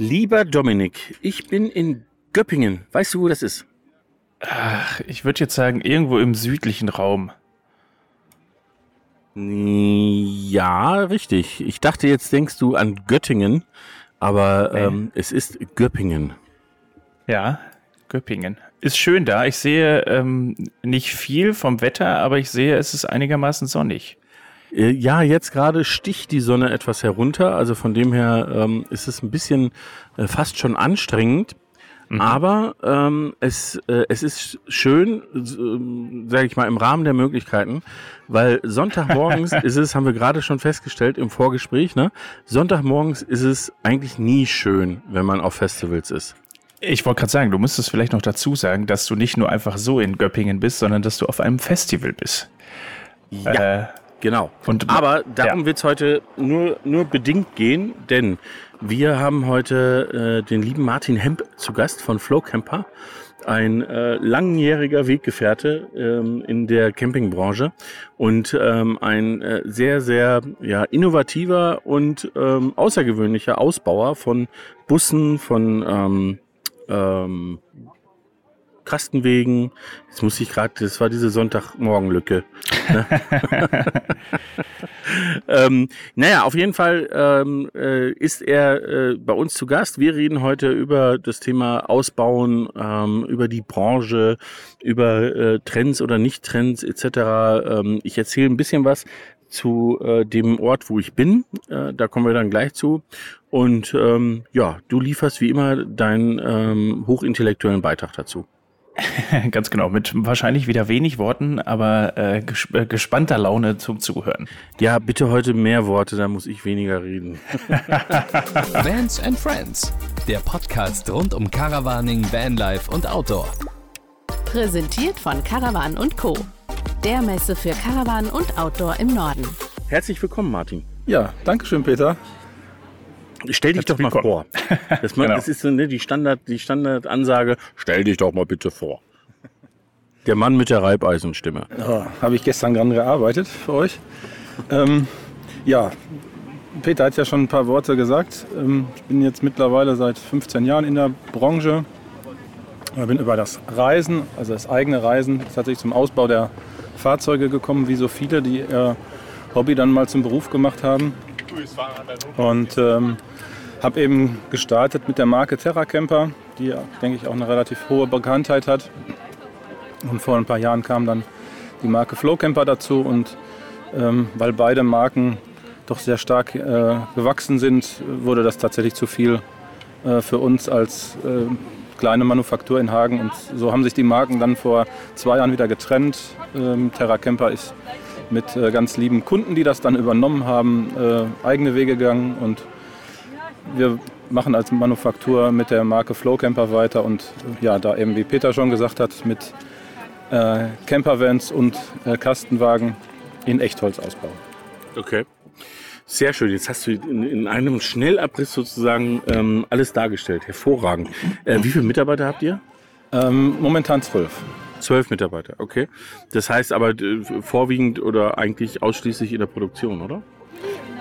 Lieber Dominik, ich bin in Göppingen. Weißt du, wo das ist? Ach, ich würde jetzt sagen, irgendwo im südlichen Raum. Ja, richtig. Ich dachte, jetzt denkst du an Göttingen, aber nee. ähm, es ist Göppingen. Ja, Göppingen. Ist schön da. Ich sehe ähm, nicht viel vom Wetter, aber ich sehe, es ist einigermaßen sonnig. Äh, ja, jetzt gerade sticht die Sonne etwas herunter. Also von dem her ähm, ist es ein bisschen äh, fast schon anstrengend. Mhm. Aber ähm, es, äh, es ist schön, äh, sage ich mal, im Rahmen der Möglichkeiten, weil Sonntagmorgens ist es, haben wir gerade schon festgestellt im Vorgespräch, ne? Sonntagmorgens ist es eigentlich nie schön, wenn man auf Festivals ist. Ich wollte gerade sagen, du müsstest vielleicht noch dazu sagen, dass du nicht nur einfach so in Göppingen bist, sondern dass du auf einem Festival bist. Ja. Äh, Genau. Und, Aber darum ja. wird es heute nur, nur bedingt gehen, denn wir haben heute äh, den lieben Martin Hemp zu Gast von Flow Camper, ein äh, langjähriger Weggefährte ähm, in der Campingbranche und ähm, ein äh, sehr, sehr ja, innovativer und ähm, außergewöhnlicher Ausbauer von Bussen, von ähm, ähm, Kastenwegen. Jetzt muss ich gerade, das war diese Sonntagmorgenlücke. Ähm, naja, auf jeden Fall ähm, äh, ist er äh, bei uns zu Gast. Wir reden heute über das Thema Ausbauen, ähm, über die Branche, über äh, Trends oder Nicht-Trends etc. Ähm, ich erzähle ein bisschen was zu äh, dem Ort, wo ich bin. Äh, da kommen wir dann gleich zu. Und ähm, ja, du lieferst wie immer deinen ähm, hochintellektuellen Beitrag dazu. Ganz genau, mit wahrscheinlich wieder wenig Worten, aber äh, ges äh, gespannter Laune zum Zuhören. Ja, bitte heute mehr Worte, da muss ich weniger reden. Vans and Friends, der Podcast rund um Caravaning, Vanlife und Outdoor. Präsentiert von Caravan und Co. Der Messe für Caravan und Outdoor im Norden. Herzlich willkommen, Martin. Ja, danke schön, Peter. Stell dich doch mal vor. Das, genau. das ist so ne, die, Standard, die Standardansage, stell dich doch mal bitte vor. Der Mann mit der Reibeisenstimme. Ja, Habe ich gestern dran gearbeitet für euch. Ähm, ja, Peter hat ja schon ein paar Worte gesagt. Ähm, ich bin jetzt mittlerweile seit 15 Jahren in der Branche. Ich bin über das Reisen, also das eigene Reisen, tatsächlich zum Ausbau der Fahrzeuge gekommen, wie so viele, die ihr Hobby dann mal zum Beruf gemacht haben. Und ähm, habe eben gestartet mit der Marke Terra Camper, die, denke ich, auch eine relativ hohe Bekanntheit hat. Und vor ein paar Jahren kam dann die Marke Flow Camper dazu. Und ähm, weil beide Marken doch sehr stark äh, gewachsen sind, wurde das tatsächlich zu viel äh, für uns als äh, kleine Manufaktur in Hagen. Und so haben sich die Marken dann vor zwei Jahren wieder getrennt. Ähm, Terra Camper ist mit äh, ganz lieben Kunden, die das dann übernommen haben, äh, eigene Wege gegangen. Und wir machen als Manufaktur mit der Marke Flowcamper weiter und ja, da eben wie Peter schon gesagt hat, mit äh, Campervans und äh, Kastenwagen in Echtholzausbau. Okay. Sehr schön. Jetzt hast du in, in einem Schnellabriss sozusagen ähm, alles dargestellt. Hervorragend. Äh, wie viele Mitarbeiter habt ihr? Ähm, momentan zwölf. Zwölf Mitarbeiter, okay. Das heißt aber äh, vorwiegend oder eigentlich ausschließlich in der Produktion, oder?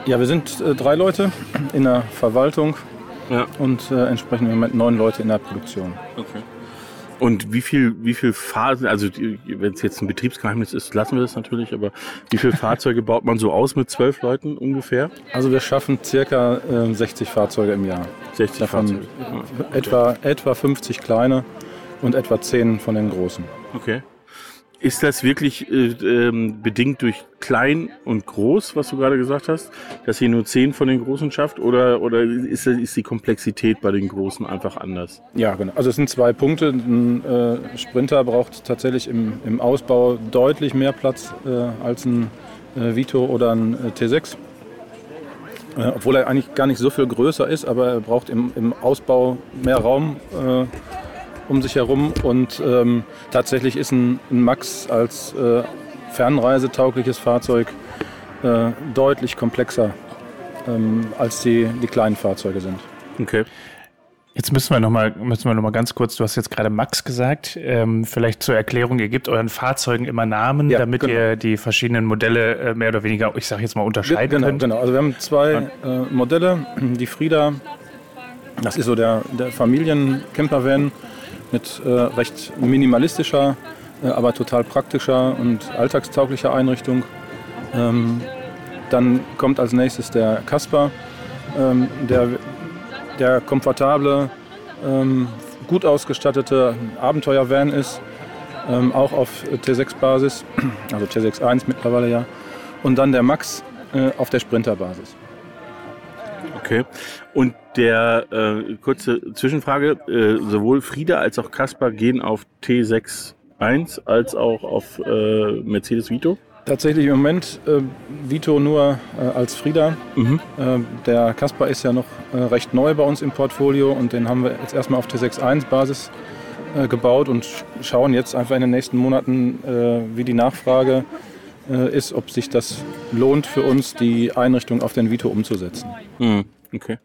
Ja, wir sind äh, drei Leute in der Verwaltung ja. und äh, entsprechend im Moment neun Leute in der Produktion. Okay. Und wie viel, wie viel Phasen, also wenn es jetzt ein Betriebsgeheimnis ist, lassen wir das natürlich, aber wie viele Fahrzeuge baut man so aus mit zwölf Leuten ungefähr? Also wir schaffen circa äh, 60 Fahrzeuge im Jahr. 60 Davon Fahrzeuge. Okay. Etwa, etwa 50 kleine und etwa 10 von den großen. Okay. Ist das wirklich äh, ähm, bedingt durch klein und groß, was du gerade gesagt hast, dass ihr nur zehn von den Großen schafft? Oder, oder ist, ist die Komplexität bei den Großen einfach anders? Ja, genau. Also es sind zwei Punkte. Ein äh, Sprinter braucht tatsächlich im, im Ausbau deutlich mehr Platz äh, als ein äh, Vito oder ein äh, T6. Äh, obwohl er eigentlich gar nicht so viel größer ist, aber er braucht im, im Ausbau mehr Raum um sich herum. Und ähm, tatsächlich ist ein, ein Max als äh, fernreisetaugliches Fahrzeug äh, deutlich komplexer ähm, als die, die kleinen Fahrzeuge sind. Okay. Jetzt müssen wir nochmal noch mal ganz kurz, du hast jetzt gerade Max gesagt, ähm, vielleicht zur Erklärung, ihr gebt euren Fahrzeugen immer Namen, ja, damit genau. ihr die verschiedenen Modelle äh, mehr oder weniger, ich sage jetzt mal, unterscheiden genau, könnt. Genau, also wir haben zwei äh, Modelle, die Frieda Das ist so der, der Familien-Campervan mit äh, recht minimalistischer, äh, aber total praktischer und alltagstauglicher Einrichtung. Ähm, dann kommt als nächstes der Casper, ähm, der, der komfortable, ähm, gut ausgestattete Abenteuer-Van ist, ähm, auch auf T6-Basis, also T6.1 mittlerweile ja. Und dann der Max äh, auf der Sprinter-Basis. Okay. Und der äh, kurze Zwischenfrage, äh, sowohl Frieda als auch Kaspar gehen auf T6.1 als auch auf äh, Mercedes Vito? Tatsächlich im Moment äh, Vito nur äh, als Frieda. Mhm. Äh, der Kaspar ist ja noch recht neu bei uns im Portfolio und den haben wir jetzt erstmal auf T6.1 Basis gebaut und schauen jetzt einfach in den nächsten Monaten, wie die Nachfrage ist, ob sich das lohnt für uns, die Einrichtung auf den Vito umzusetzen. Mhm. Okay.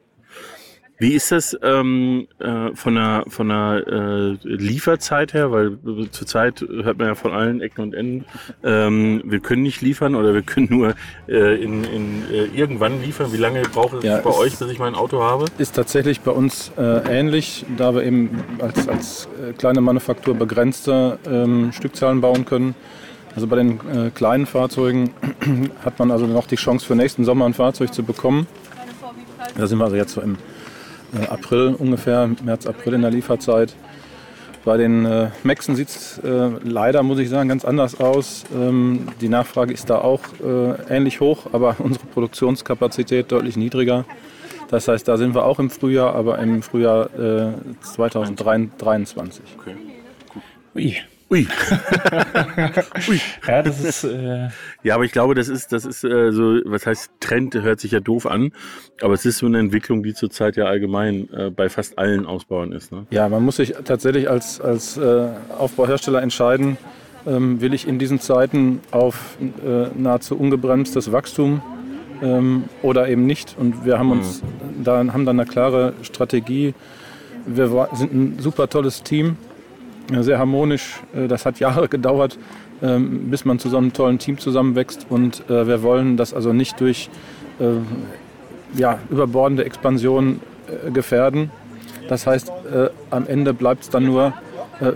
Wie ist das ähm, äh, von der, von der äh, Lieferzeit her? Weil äh, zurzeit hört man ja von allen Ecken und Enden, ähm, wir können nicht liefern oder wir können nur äh, in, in, äh, irgendwann liefern. Wie lange braucht es ja, bei euch, bis ich mein Auto habe? Ist tatsächlich bei uns äh, ähnlich, da wir eben als, als kleine Manufaktur begrenzte ähm, Stückzahlen bauen können. Also bei den kleinen Fahrzeugen hat man also noch die Chance für nächsten Sommer ein Fahrzeug zu bekommen. Da sind wir also jetzt so im äh, April ungefähr, März, April in der Lieferzeit. Bei den äh, Maxen sieht es äh, leider, muss ich sagen, ganz anders aus. Ähm, die Nachfrage ist da auch äh, ähnlich hoch, aber unsere Produktionskapazität deutlich niedriger. Das heißt, da sind wir auch im Frühjahr, aber im Frühjahr 2023. Äh, okay. Ui. Ui. Ui. Ja, das ist. Äh ja, aber ich glaube, das ist, das ist äh, so, was heißt Trend, hört sich ja doof an, aber es ist so eine Entwicklung, die zurzeit ja allgemein äh, bei fast allen Ausbauern ist. Ne? Ja, man muss sich tatsächlich als, als äh, Aufbauhersteller entscheiden, ähm, will ich in diesen Zeiten auf äh, nahezu ungebremstes Wachstum ähm, oder eben nicht. Und wir haben uns mhm. da haben dann eine klare Strategie. Wir sind ein super tolles Team sehr harmonisch. Äh, das hat Jahre gedauert, ähm, bis man zu so einem tollen Team zusammenwächst. Und äh, wir wollen das also nicht durch äh, ja, überbordende Expansion gefährden. Das heißt, am Ende bleibt es dann nur,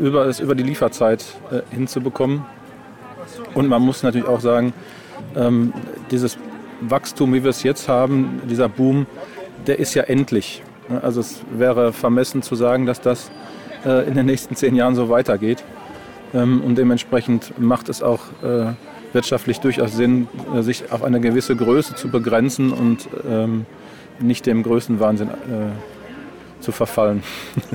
über, es über die Lieferzeit hinzubekommen. Und man muss natürlich auch sagen, ähm, dieses Wachstum, wie wir es jetzt haben, dieser Boom, der ist ja endlich. Also es wäre vermessen zu sagen, dass das in den nächsten zehn Jahren so weitergeht. Ähm, und dementsprechend macht es auch äh, wirtschaftlich durchaus Sinn, äh, sich auf eine gewisse Größe zu begrenzen und ähm, nicht dem Größenwahnsinn zu verfallen.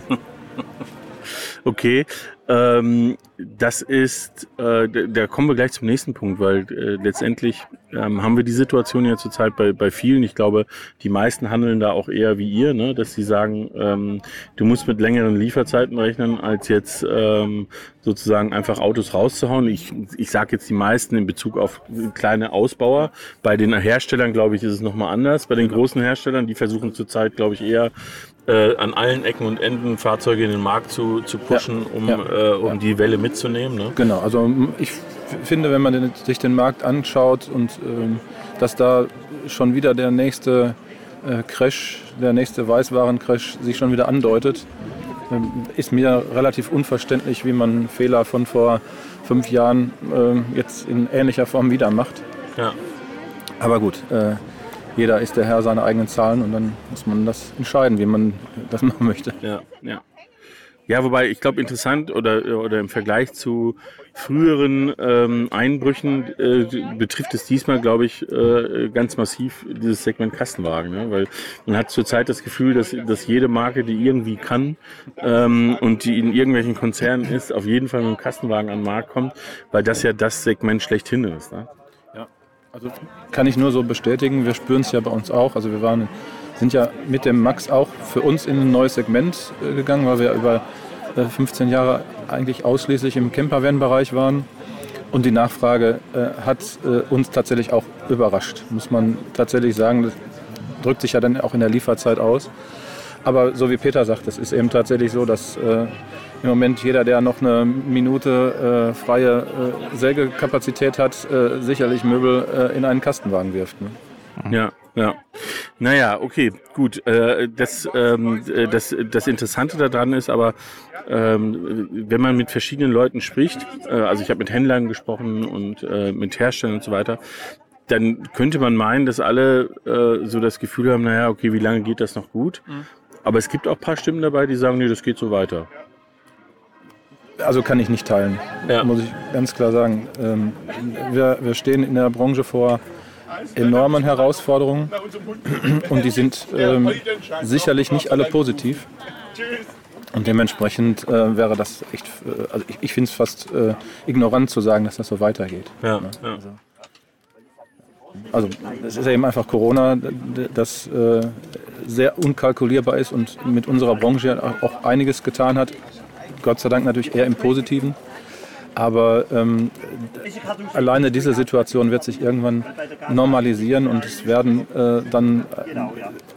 okay, ähm, das ist, äh, da kommen wir gleich zum nächsten Punkt, weil äh, letztendlich ähm, haben wir die Situation ja zurzeit bei, bei vielen. Ich glaube, die meisten handeln da auch eher wie ihr, ne? dass sie sagen, ähm, du musst mit längeren Lieferzeiten rechnen, als jetzt ähm, sozusagen einfach Autos rauszuhauen. Ich, ich sage jetzt die meisten in Bezug auf kleine Ausbauer. Bei den Herstellern, glaube ich, ist es nochmal anders. Bei den großen Herstellern, die versuchen zurzeit, glaube ich, eher äh, an allen Ecken und Enden Fahrzeuge in den Markt zu, zu pushen, ja, um, ja, äh, um ja. die Welle mitzunehmen. Ne? Genau, also ich finde, wenn man den, sich den Markt anschaut und ähm, dass da schon wieder der nächste äh, Crash, der nächste Weißwaren-Crash sich schon wieder andeutet, ist mir relativ unverständlich, wie man Fehler von vor fünf Jahren ähm, jetzt in ähnlicher Form wieder macht. Ja. Aber gut, äh, jeder ist der Herr seiner eigenen Zahlen und dann muss man das entscheiden, wie man das machen möchte. Ja, ja. Ja, wobei ich glaube, interessant oder, oder im Vergleich zu früheren ähm, Einbrüchen äh, betrifft es diesmal, glaube ich, äh, ganz massiv dieses Segment Kastenwagen. Ne? Weil man hat zurzeit das Gefühl, dass, dass jede Marke, die irgendwie kann ähm, und die in irgendwelchen Konzernen ist, auf jeden Fall mit dem Kastenwagen an den Markt kommt, weil das ja das Segment schlechthin ist. Ne? Also kann ich nur so bestätigen, wir spüren es ja bei uns auch. Also wir waren, sind ja mit dem Max auch für uns in ein neues Segment äh, gegangen, weil wir über 15 äh, Jahre eigentlich ausschließlich im Campervan-Bereich waren. Und die Nachfrage äh, hat uns tatsächlich auch überrascht, muss man tatsächlich sagen. Das drückt sich ja dann auch in der Lieferzeit aus. Aber so wie Peter sagt, es ist eben tatsächlich so, dass äh, im Moment jeder, der noch eine Minute äh, freie äh, Sägekapazität hat, äh, sicherlich Möbel äh, in einen Kastenwagen wirft. Ne? Ja, ja. Naja, okay, gut. Äh, das, ähm, äh, das, das Interessante daran ist aber, ähm, wenn man mit verschiedenen Leuten spricht, äh, also ich habe mit Händlern gesprochen und äh, mit Herstellern und so weiter, dann könnte man meinen, dass alle äh, so das Gefühl haben, naja, okay, wie lange geht das noch gut? Mhm. Aber es gibt auch ein paar Stimmen dabei, die sagen, nee, das geht so weiter. Also kann ich nicht teilen, ja. muss ich ganz klar sagen. Ähm, wir, wir stehen in der Branche vor enormen Herausforderungen und die sind ähm, sicherlich nicht alle positiv. Und dementsprechend äh, wäre das echt, äh, also ich, ich finde es fast äh, ignorant zu sagen, dass das so weitergeht. Ja, ne? ja. Also, also es ist ja eben einfach Corona, das äh, sehr unkalkulierbar ist und mit unserer Branche auch einiges getan hat. Gott sei Dank natürlich eher im Positiven. Aber ähm, alleine diese Situation wird sich irgendwann normalisieren und es werden äh, dann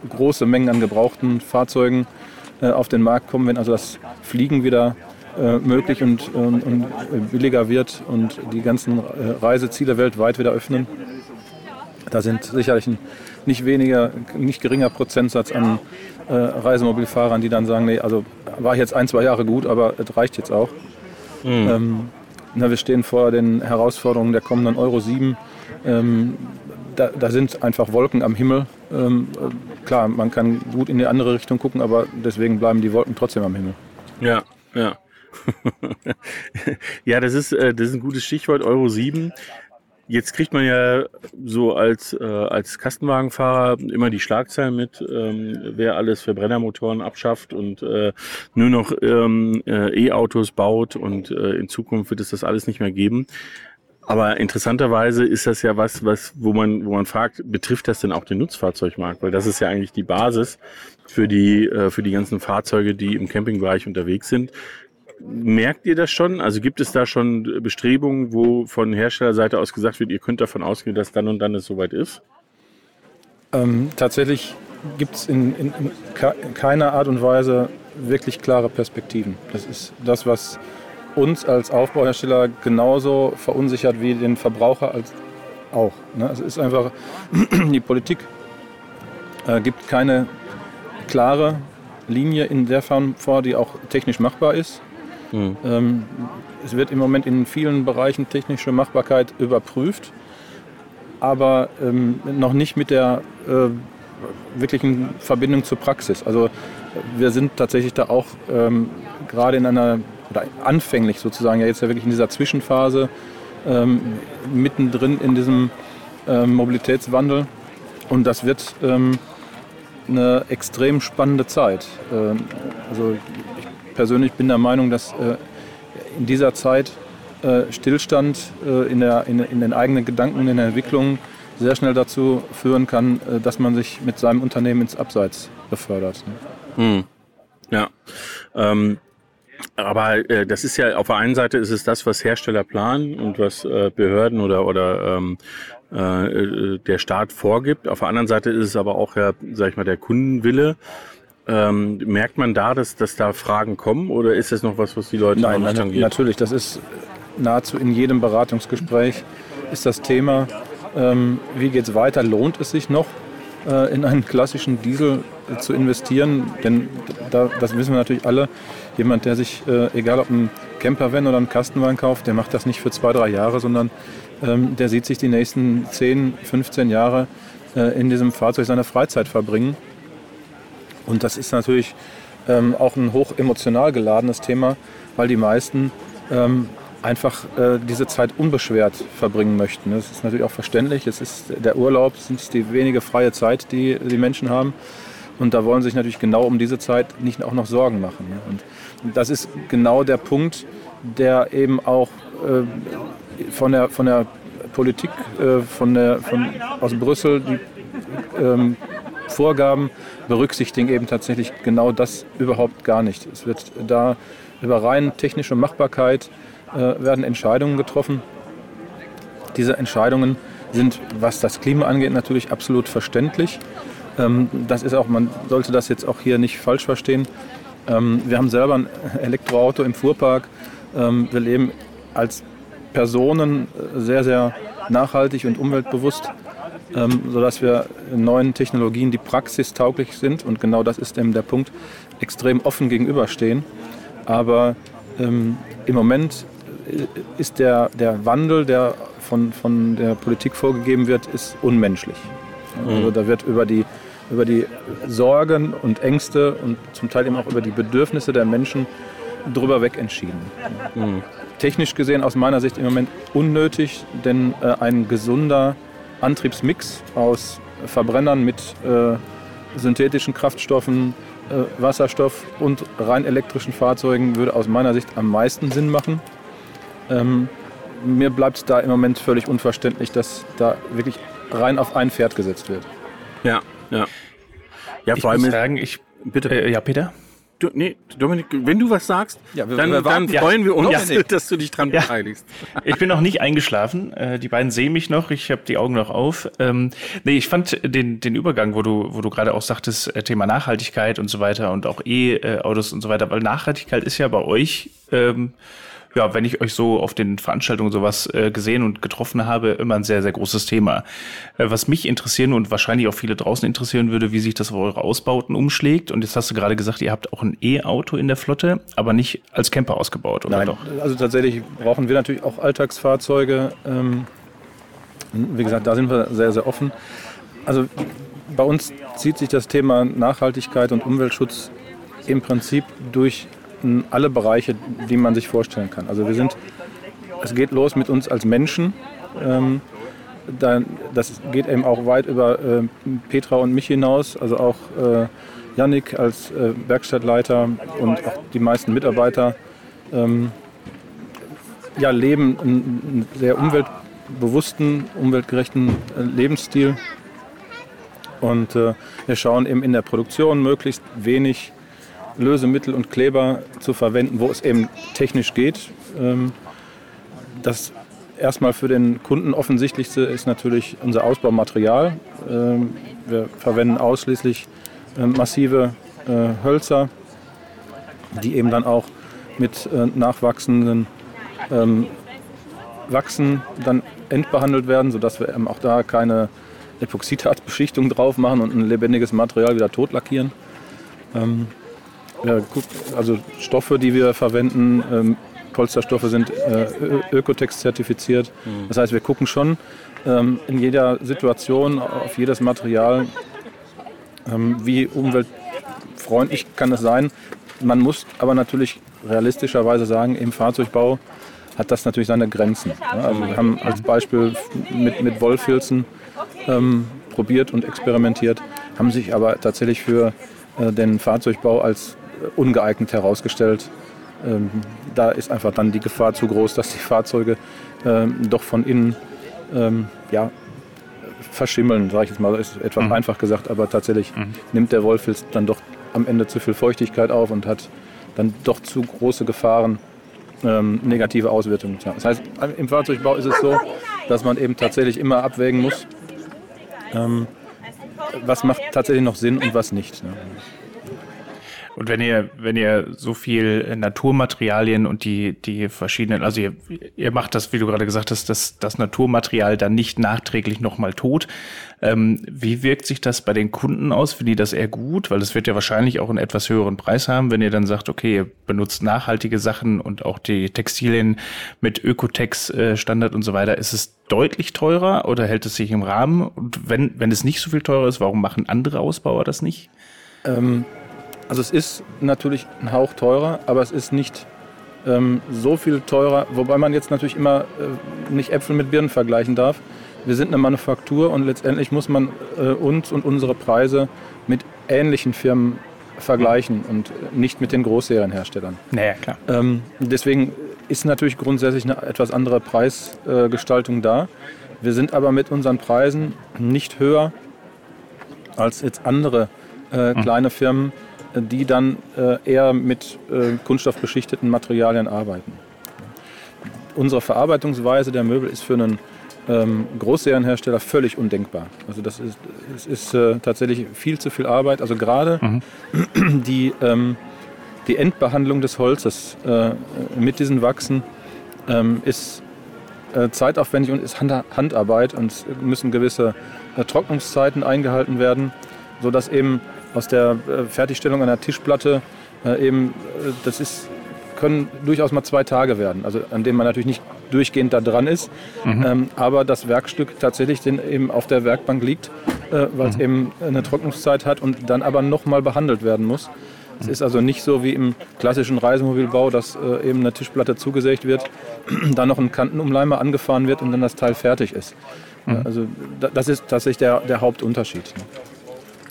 große Mengen an gebrauchten Fahrzeugen äh, auf den Markt kommen, wenn also das Fliegen wieder äh, möglich und, und, und, billiger wird und die ganzen äh, Reiseziele weltweit wieder öffnen. Da sind sicherlich ein nicht weniger, nicht geringer Prozentsatz an äh, Reisemobilfahrern, die dann sagen, nee, also war jetzt ein, zwei Jahre gut, aber es reicht jetzt auch. Mhm. Ähm, na, wir stehen vor den Herausforderungen der kommenden Euro 7. Ähm, da, da, sind einfach Wolken am Himmel. Ähm, äh, klar, man kann gut in die andere Richtung gucken, aber deswegen bleiben die Wolken trotzdem am Himmel. Ja, ja. ja, das ist, äh, das ist ein gutes Stichwort, Euro 7. Jetzt kriegt man ja so als, äh, als Kastenwagenfahrer immer die Schlagzeilen mit, ähm, wer alles Verbrennermotoren abschafft und äh, nur noch ähm, äh, E-Autos baut und äh, in Zukunft wird es das alles nicht mehr geben. Aber interessanterweise ist das ja was, was, wo man, wo man fragt, betrifft das denn auch den Nutzfahrzeugmarkt? Weil das ist ja eigentlich die Basis für die, äh, für die ganzen Fahrzeuge, die im Campingbereich unterwegs sind. Merkt ihr das schon? Also gibt es da schon Bestrebungen, wo von Herstellerseite aus gesagt wird, ihr könnt davon ausgehen, dass dann und dann es soweit ist? Ähm, tatsächlich gibt es in, in, in, keiner Art und Weise wirklich klare Perspektiven. Das ist das, was uns als Aufbauhersteller genauso verunsichert wie den Verbraucher als auch. Ne? Es ist einfach, die Politik äh, gibt keine klare Linie in der Form vor, die auch technisch machbar ist. Mhm. Ähm, es wird im Moment in vielen Bereichen technische Machbarkeit überprüft, aber ähm, noch nicht mit der äh, wirklichen Verbindung zur Praxis. Also wir sind tatsächlich da auch ähm, gerade in einer, oder anfänglich sozusagen, ja jetzt ja wirklich in dieser Zwischenphase, ähm, mittendrin in diesem ähm, Mobilitätswandel. Und das wird ähm, eine extrem spannende Zeit. Ähm, also persönlich bin der Meinung, dass äh, in dieser Zeit äh, Stillstand äh, in, der, in, in, den eigenen Gedanken, in der Entwicklung sehr schnell dazu führen kann, dass man sich mit seinem Unternehmen ins Abseits befördert. Hm. Ja. Ähm, aber äh, das ist ja auf der einen Seite ist es das, was Hersteller planen und was äh, Behörden oder oder ähm, äh, der Staat vorgibt. Auf der anderen Seite ist es aber auch ja, sag ich mal, der Kundenwille. Ähm, merkt man da, dass, dass da Fragen kommen oder ist das noch was, was die Leute Nein, na, natürlich. Das ist nahezu in jedem Beratungsgespräch ist das Thema, ähm, wie geht es weiter? Lohnt es sich noch, äh, in einen klassischen Diesel äh, zu investieren? Denn da, das wissen wir natürlich alle. Jemand, der sich, äh, egal ob ein Campervan oder ein Kastenwagen kauft, der macht das nicht für zwei, drei Jahre, sondern ähm, der sieht sich die nächsten 10, 15 Jahre äh, in diesem Fahrzeug seine Freizeit verbringen. Und das ist natürlich ähm, auch ein hoch emotional geladenes Thema, weil die meisten ähm, einfach äh, diese Zeit unbeschwert verbringen möchten. Das ist natürlich auch verständlich. Es ist der Urlaub, es ist die wenige freie Zeit, die die Menschen haben. Und da wollen sie sich natürlich genau um diese Zeit nicht auch noch Sorgen machen. Und das ist genau der Punkt, der eben auch äh, von, der, von der Politik äh, von der, von, aus Brüssel die ähm, Vorgaben berücksichtigen eben tatsächlich genau das überhaupt gar nicht. Es wird da über rein technische Machbarkeit äh, werden Entscheidungen getroffen. Diese Entscheidungen sind, was das Klima angeht, natürlich absolut verständlich. Ähm, das ist auch, man sollte das jetzt auch hier nicht falsch verstehen. Ähm, wir haben selber ein Elektroauto im Fuhrpark. Ähm, wir leben als Personen sehr, sehr nachhaltig und umweltbewusst. Ähm, sodass wir neuen Technologien, die praxistauglich sind, und genau das ist eben der Punkt, extrem offen gegenüberstehen. Aber ähm, im Moment äh, ist der, der Wandel, der von, von der Politik vorgegeben wird, ist unmenschlich. Also da wird über die, über die Sorgen und Ängste und zum Teil eben auch über die Bedürfnisse der Menschen drüber weg entschieden. Mhm. Technisch gesehen aus meiner Sicht im Moment unnötig, denn äh, ein gesunder Antriebsmix aus Verbrennern mit äh, synthetischen Kraftstoffen, äh, Wasserstoff und rein elektrischen Fahrzeugen würde aus meiner Sicht am meisten Sinn machen. Ähm, mir bleibt es da im Moment völlig unverständlich, dass da wirklich rein auf ein Pferd gesetzt wird. Ja, ja. Ja, vor ich allem. Muss sagen, ich, bitte. Äh, ja, Peter? Du, nee, Dominik, wenn du was sagst, ja, wir, dann, wir dann freuen wir uns, ja. dass du dich dran ja. beteiligst. Ich bin noch nicht eingeschlafen. Äh, die beiden sehen mich noch. Ich habe die Augen noch auf. Ähm, nee, ich fand den, den Übergang, wo du, wo du gerade auch sagtest, äh, Thema Nachhaltigkeit und so weiter und auch E-Autos und so weiter, weil Nachhaltigkeit ist ja bei euch ähm, ja, wenn ich euch so auf den Veranstaltungen sowas äh, gesehen und getroffen habe, immer ein sehr, sehr großes Thema. Äh, was mich interessieren und wahrscheinlich auch viele draußen interessieren würde, wie sich das auf eure Ausbauten umschlägt. Und jetzt hast du gerade gesagt, ihr habt auch ein E-Auto in der Flotte, aber nicht als Camper ausgebaut, oder Nein, doch? Also tatsächlich brauchen wir natürlich auch Alltagsfahrzeuge. Ähm, wie gesagt, da sind wir sehr, sehr offen. Also bei uns zieht sich das Thema Nachhaltigkeit und Umweltschutz im Prinzip durch alle Bereiche, die man sich vorstellen kann. Also wir sind, es geht los mit uns als Menschen. Ähm, dann, das geht eben auch weit über äh, Petra und mich hinaus, also auch äh, Yannick als äh, Werkstattleiter und auch die meisten Mitarbeiter ähm, ja, leben einen sehr umweltbewussten, umweltgerechten äh, Lebensstil. Und äh, wir schauen eben in der Produktion möglichst wenig Lösemittel und Kleber zu verwenden, wo es eben technisch geht. Ähm, das erstmal für den Kunden offensichtlichste ist natürlich unser Ausbaumaterial. Ähm, wir verwenden ausschließlich ähm, massive äh, Hölzer, die eben dann auch mit äh, nachwachsenden Wachsen dann entbehandelt werden, sodass wir eben auch da keine Epoxidhartbeschichtung drauf machen und ein lebendiges Material wieder totlackieren. Ja, also Stoffe, die wir verwenden, ähm, Polsterstoffe sind äh, Ökotex zertifiziert. Mhm. Das heißt, wir gucken schon ähm, in jeder Situation auf jedes Material, ähm, wie umweltfreundlich kann es sein. Man muss aber natürlich realistischerweise sagen, im Fahrzeugbau hat das natürlich seine Grenzen. Also wir haben als Beispiel mit, mit Wollfilzen ähm, probiert und experimentiert, haben sich aber tatsächlich für äh, den Fahrzeugbau als ungeeignet herausgestellt. Ähm, da ist einfach dann die Gefahr zu groß, dass die Fahrzeuge ähm, doch von innen ähm, ja, verschimmeln, sage ich jetzt mal, ist etwas mhm. einfach gesagt, aber tatsächlich mhm. nimmt der Wollfilz dann doch am Ende zu viel Feuchtigkeit auf und hat dann doch zu große Gefahren, ähm, negative Auswirkungen. Das heißt, im Fahrzeugbau ist es so, dass man eben tatsächlich immer abwägen muss, ähm, was macht tatsächlich noch Sinn und was nicht. Und wenn ihr, wenn ihr so viel äh, Naturmaterialien und die, die verschiedenen, also ihr, ihr macht das, wie du gerade gesagt hast, das, das Naturmaterial dann nicht nachträglich nochmal tot. Ähm, wie wirkt sich das bei den Kunden aus? Finden die das eher gut? Weil es wird ja wahrscheinlich auch einen etwas höheren Preis haben, wenn ihr dann sagt, okay, ihr benutzt nachhaltige Sachen und auch die Textilien mit Ökotex-Standard und so weiter. Ist es deutlich teurer oder hält es sich im Rahmen? Und wenn, wenn es nicht so viel teurer ist, warum machen andere Ausbauer das nicht? Ähm also es ist natürlich ein Hauch teurer, aber es ist nicht ähm, so viel teurer, wobei man jetzt natürlich immer äh, nicht Äpfel mit Birnen vergleichen darf. Wir sind eine Manufaktur und letztendlich muss man äh, uns und unsere Preise mit ähnlichen Firmen vergleichen und nicht mit den Großserienherstellern. Naja, klar. Ähm, deswegen ist natürlich grundsätzlich eine etwas andere Preisgestaltung äh, da. Wir sind aber mit unseren Preisen nicht höher als jetzt andere äh, mhm. kleine Firmen, die dann äh, eher mit äh, kunststoffbeschichteten Materialien arbeiten. Unsere Verarbeitungsweise der Möbel ist für einen ähm, Großserienhersteller völlig undenkbar. Also das ist, es ist äh, tatsächlich viel zu viel Arbeit. Also gerade mhm. die, ähm, die Endbehandlung des Holzes äh, mit diesen Wachsen ähm, ist äh, zeitaufwendig und ist Hand Handarbeit und müssen gewisse äh, Trocknungszeiten eingehalten werden, sodass eben aus der äh, Fertigstellung einer Tischplatte äh, eben, äh, das ist, können durchaus mal zwei Tage werden, also an denen man natürlich nicht durchgehend da dran ist, mhm. ähm, aber das Werkstück tatsächlich den eben auf der Werkbank liegt, äh, weil es mhm. eben eine Trocknungszeit hat und dann aber nochmal behandelt werden muss. Es ist also nicht so wie im klassischen Reisemobilbau, dass äh, eben eine Tischplatte zugesägt wird, dann noch ein Kantenumleimer angefahren wird und dann das Teil fertig ist. Mhm. Also das ist tatsächlich der, der Hauptunterschied.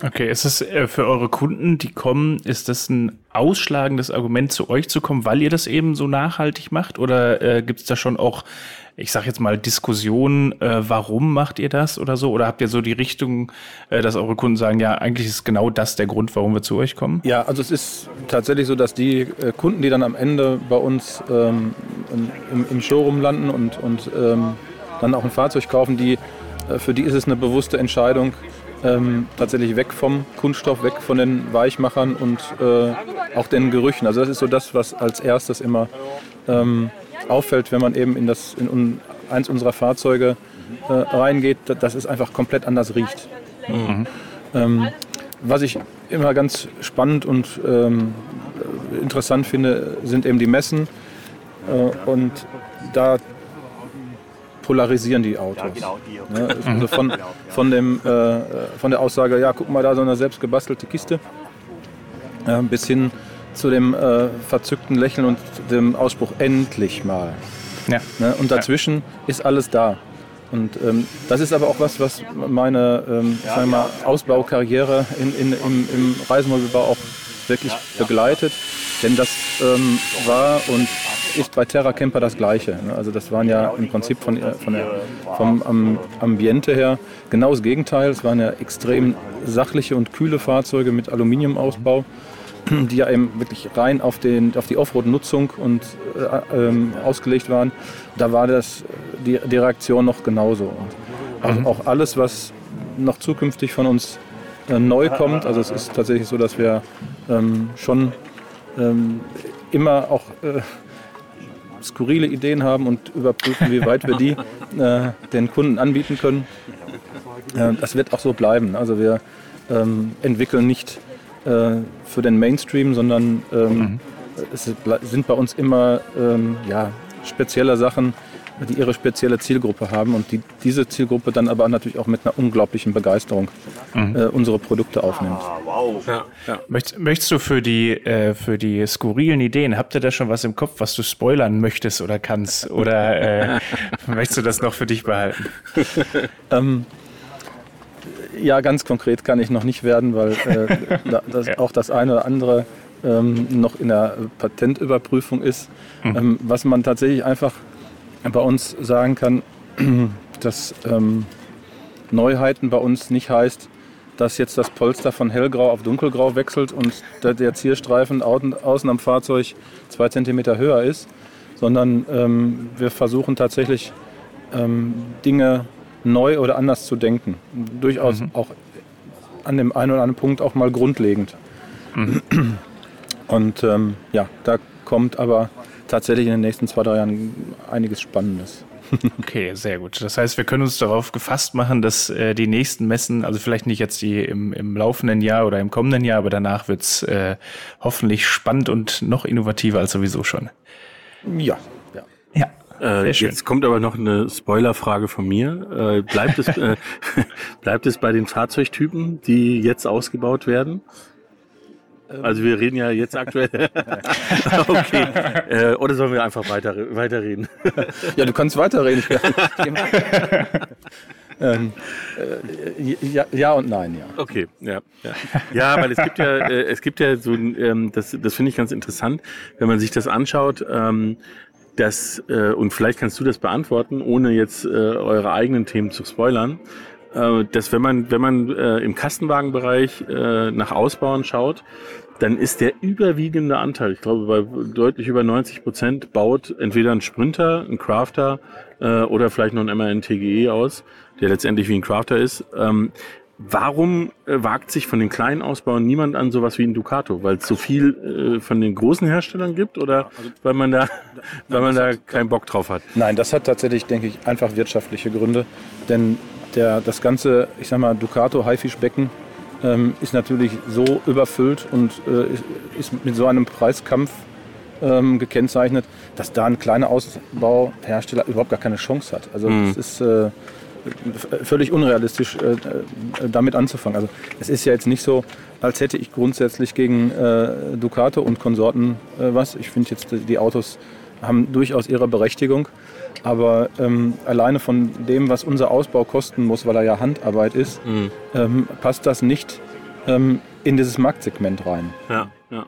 Okay, ist es äh, für eure Kunden, die kommen, ist das ein ausschlagendes Argument, zu euch zu kommen, weil ihr das eben so nachhaltig macht? Oder äh, gibt es da schon auch, ich sag jetzt mal, Diskussionen, äh, warum macht ihr das oder so? Oder habt ihr so die Richtung, äh, dass eure Kunden sagen, ja, eigentlich ist genau das der Grund, warum wir zu euch kommen? Ja, also es ist tatsächlich so, dass die äh, Kunden, die dann am Ende bei uns ähm, im, im, Showroom landen und, und ähm, dann auch ein Fahrzeug kaufen, die, äh, für die ist es eine bewusste Entscheidung, ähm, tatsächlich weg vom Kunststoff, weg von den Weichmachern und äh, auch den Gerüchen. Also das ist so das, was als erstes immer ähm, auffällt, wenn man eben in, das, in eins unserer Fahrzeuge äh, reingeht, dass es einfach komplett anders riecht. Mhm. Ähm, was ich immer ganz spannend und ähm, interessant finde, sind eben die Messen. Äh, und da polarisieren die Autos. Ja, genau, die. Ja, also von, von, dem, äh, von der Aussage, ja, guck mal da, so eine selbstgebastelte Kiste, äh, bis hin zu dem äh, verzückten Lächeln und dem Ausspruch, endlich mal. Ja. Ne? Und dazwischen ja. ist alles da. Und ähm, das ist aber auch was, was meine ähm, sagen mal, Ausbaukarriere in, in, im, im Reisemobilbau auch wirklich begleitet. Denn das ähm, war und ist bei Terra Camper das Gleiche. Ne? Also das waren ja im Prinzip von, äh, von der, vom Ambiente her genau das Gegenteil. Es waren ja extrem sachliche und kühle Fahrzeuge mit Aluminiumausbau, die ja eben wirklich rein auf, den, auf die Offroad-Nutzung und äh, ähm, ausgelegt waren. Da war das die, die Reaktion noch genauso. Und auch, mhm. auch alles, was noch zukünftig von uns äh, neu kommt. Also es ist tatsächlich so, dass wir ähm, schon ähm, immer auch äh, skurrile Ideen haben und überprüfen, wie weit wir die äh, den Kunden anbieten können. Äh, das wird auch so bleiben. Also wir ähm, entwickeln nicht für den Mainstream, sondern ähm, mhm. es sind bei uns immer ähm, ja, spezielle Sachen, die ihre spezielle Zielgruppe haben und die diese Zielgruppe dann aber natürlich auch mit einer unglaublichen Begeisterung mhm. äh, unsere Produkte aufnimmt. Ah, wow. Ja, ja. Möchtest, möchtest, du für die, äh, für die skurrilen Ideen, habt ihr da schon was im Kopf, was du spoilern möchtest oder kannst? Oder äh, möchtest du das noch für dich behalten? ähm, ja, ganz konkret kann ich noch nicht werden, weil äh, das, ja. auch das eine oder andere ähm, noch in der Patentüberprüfung ist. Mhm. Ähm, was man tatsächlich einfach bei uns sagen kann, dass ähm, Neuheiten bei uns nicht heißt, dass jetzt das Polster von hellgrau auf dunkelgrau wechselt und der, der Zierstreifen außen am Fahrzeug zwei Zentimeter höher ist, sondern ähm, wir versuchen tatsächlich ähm, Dinge neu oder anders zu denken. Durchaus mhm. auch an dem einen oder anderen Punkt auch mal grundlegend. Mhm. Und ähm, ja, da kommt aber tatsächlich in den nächsten zwei, drei Jahren einiges Spannendes. Okay, sehr gut. Das heißt, wir können uns darauf gefasst machen, dass äh, die nächsten Messen, also vielleicht nicht jetzt die im, im laufenden Jahr oder im kommenden Jahr, aber danach wird's äh, hoffentlich spannend und noch innovativer als sowieso schon. Ja. Ja. ja. Äh, jetzt kommt aber noch eine Spoilerfrage von mir. Äh, bleibt, es, äh, bleibt es bei den Fahrzeugtypen, die jetzt ausgebaut werden? Also wir reden ja jetzt aktuell. okay. Äh, oder sollen wir einfach weiter, weiterreden? ja, du kannst weiterreden. ähm, äh, ja, ja, und nein, ja. Okay, ja. Ja, ja weil es gibt ja, äh, es gibt ja so, ähm, das, das finde ich ganz interessant, wenn man sich das anschaut. Ähm, dass, äh, und vielleicht kannst du das beantworten, ohne jetzt äh, eure eigenen Themen zu spoilern, dass wenn man, wenn man äh, im Kastenwagenbereich äh, nach Ausbauen schaut, dann ist der überwiegende Anteil, ich glaube bei deutlich über 90 Prozent, baut entweder ein Sprinter, ein Crafter äh, oder vielleicht noch ein MAN TGE aus, der letztendlich wie ein Crafter ist. Ähm, Warum äh, wagt sich von den kleinen Ausbauern niemand an sowas wie ein Ducato? Weil es so viel äh, von den großen Herstellern gibt oder also, weil man da, weil man da keinen Bock drauf hat? Nein, das hat tatsächlich, denke ich, einfach wirtschaftliche Gründe. Denn der, das ganze, ich sag mal, Ducato Haifischbecken ähm, ist natürlich so überfüllt und äh, ist mit so einem Preiskampf ähm, gekennzeichnet, dass da ein kleiner Ausbauhersteller überhaupt gar keine Chance hat. Also mhm. das ist äh, völlig unrealistisch, äh, äh, damit anzufangen. Also es ist ja jetzt nicht so, als hätte ich grundsätzlich gegen äh, Ducato und Konsorten äh, was. Ich finde jetzt, die Autos haben durchaus ihre Berechtigung. Aber ähm, alleine von dem, was unser Ausbau kosten muss, weil er ja Handarbeit ist, mhm. ähm, passt das nicht ähm, in dieses Marktsegment rein. Ja, ja.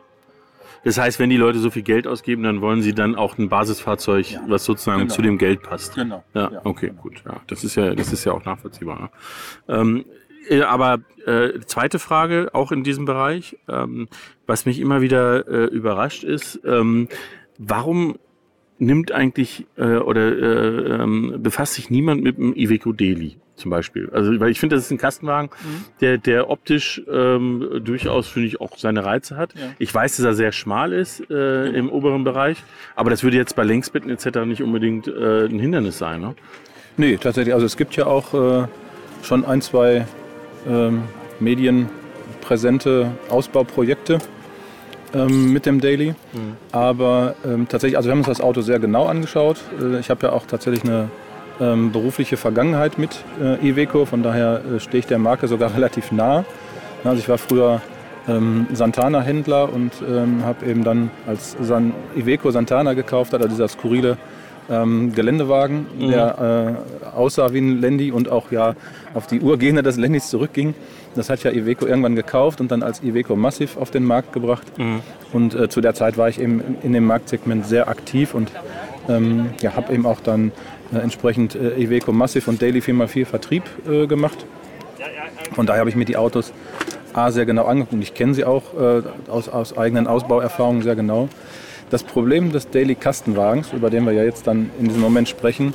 Das heißt, wenn die Leute so viel Geld ausgeben, dann wollen sie dann auch ein Basisfahrzeug, ja. was sozusagen genau. zu dem Geld passt. Genau. Ja, ja okay, genau. gut. Ja, das ist ja, das ist ja auch nachvollziehbar. Ne? Ähm, äh, aber äh, zweite Frage, auch in diesem Bereich, ähm, was mich immer wieder äh, überrascht ist, ähm, warum nimmt eigentlich äh, oder äh, ähm, befasst sich niemand mit dem Iveco Daily zum Beispiel. Also weil ich finde, das ist ein Kastenwagen, mhm. der, der optisch ähm, durchaus, finde ich, auch seine Reize hat. Ja. Ich weiß, dass er sehr schmal ist äh, im oberen Bereich, aber das würde jetzt bei Längsbetten etc. nicht unbedingt äh, ein Hindernis sein. Ne? Nee, tatsächlich. Also es gibt ja auch äh, schon ein, zwei ähm, medienpräsente Ausbauprojekte ähm, mit dem Daily. Mhm. Aber ähm, tatsächlich, also wir haben uns das Auto sehr genau angeschaut. Äh, ich habe ja auch tatsächlich eine ähm, berufliche Vergangenheit mit äh, Iveco, von daher äh, stehe ich der Marke sogar relativ nah. Also ich war früher ähm, Santana-Händler und ähm, habe eben dann als San Iveco Santana gekauft, also dieser skurrile ähm, Geländewagen, mhm. der äh, aussah wie ein Landy und auch ja auf die Urgene des Landys zurückging. Das hat ja Iveco irgendwann gekauft und dann als Iveco Massiv auf den Markt gebracht. Mhm. Und äh, zu der Zeit war ich eben in dem Marktsegment sehr aktiv und ähm, ja, habe eben auch dann äh, entsprechend äh, Iveco Massiv und Daily 4x4 Vertrieb äh, gemacht. Von daher habe ich mir die Autos A sehr genau angeguckt. Ich kenne sie auch äh, aus, aus eigenen Ausbauerfahrungen sehr genau. Das Problem des Daily Kastenwagens, über den wir ja jetzt dann in diesem Moment sprechen,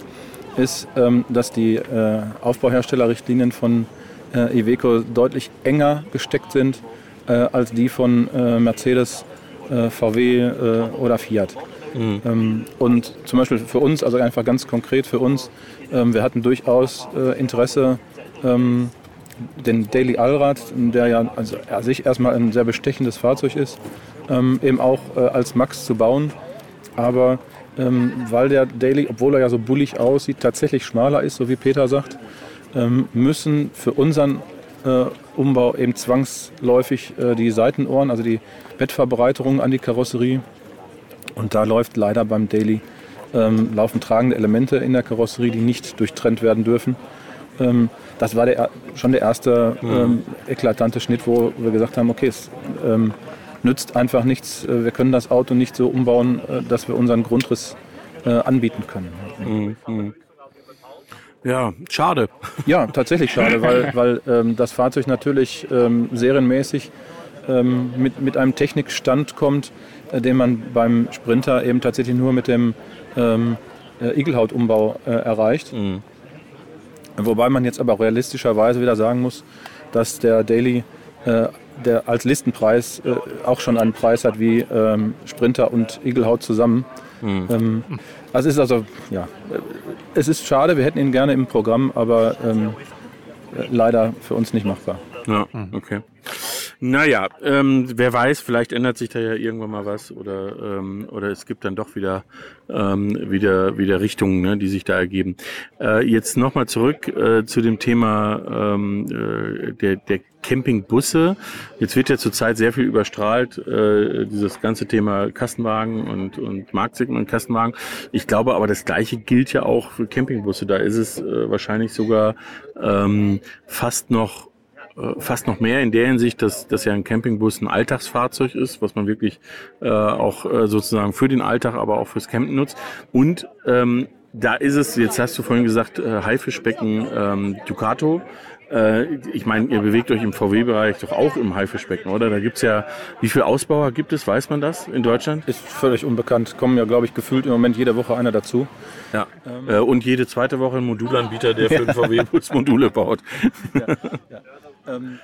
ist, ähm, dass die äh, Aufbauherstellerrichtlinien von äh, Iveco deutlich enger gesteckt sind äh, als die von äh, Mercedes, äh, VW äh, oder Fiat. Mhm. Ähm, und zum Beispiel für uns, also einfach ganz konkret für uns, ähm, wir hatten durchaus Interesse, ähm, den Daily Allrad, der ja also an sich erstmal ein sehr bestechendes Fahrzeug ist, ähm, eben auch äh, als Max zu bauen. Aber ähm, weil der Daily, obwohl er ja so bullig aussieht, tatsächlich schmaler ist, so wie Peter sagt, müssen für unseren äh, Umbau eben zwangsläufig äh, die Seitenohren, also die Bettverbreiterung an die Karosserie. Und da läuft leider beim Daily ähm, laufen tragende Elemente in der Karosserie, die nicht durchtrennt werden dürfen. Ähm, das war der, schon der erste mhm. ähm, eklatante Schnitt, wo wir gesagt haben, okay, es ähm, nützt einfach nichts. Äh, wir können das Auto nicht so umbauen, dass wir unseren Grundriss äh, anbieten können. Mhm. Ja, schade. Ja, tatsächlich schade, weil, weil ähm, das Fahrzeug natürlich ähm, serienmäßig ähm, mit, mit einem Technikstand kommt, äh, den man beim Sprinter eben tatsächlich nur mit dem ähm, äh, Igelhautumbau äh, erreicht. Mhm. Wobei man jetzt aber realistischerweise wieder sagen muss, dass der Daily äh, der als Listenpreis äh, auch schon einen Preis hat wie ähm, Sprinter und Igelhaut zusammen. Mhm. Also ist also, ja, es ist schade, wir hätten ihn gerne im Programm, aber ähm, leider für uns nicht machbar. Ja, okay. Naja, ähm, wer weiß, vielleicht ändert sich da ja irgendwann mal was oder, ähm, oder es gibt dann doch wieder, ähm, wieder, wieder Richtungen, ne, die sich da ergeben. Äh, jetzt nochmal zurück äh, zu dem Thema ähm, äh, der, der Campingbusse. Jetzt wird ja zurzeit sehr viel überstrahlt, äh, dieses ganze Thema Kastenwagen und, und Marktsegment und Kastenwagen. Ich glaube aber, das Gleiche gilt ja auch für Campingbusse. Da ist es äh, wahrscheinlich sogar ähm, fast noch fast noch mehr in der Hinsicht, dass, dass ja ein Campingbus ein Alltagsfahrzeug ist, was man wirklich äh, auch äh, sozusagen für den Alltag, aber auch fürs Campen nutzt. Und ähm, da ist es, jetzt hast du vorhin gesagt, äh, Haifischbecken ähm, Ducato. Äh, ich meine, ihr bewegt euch im VW-Bereich doch auch im Haifischbecken, oder? Da gibt's ja, wie viele Ausbauer gibt es, weiß man das in Deutschland? Ist völlig unbekannt. Kommen ja, glaube ich, gefühlt im Moment jede Woche einer dazu. Ja. Ähm. Äh, und jede zweite Woche ein Modulanbieter, der für den VW-Bus Module baut. Ja, ja. Ähm,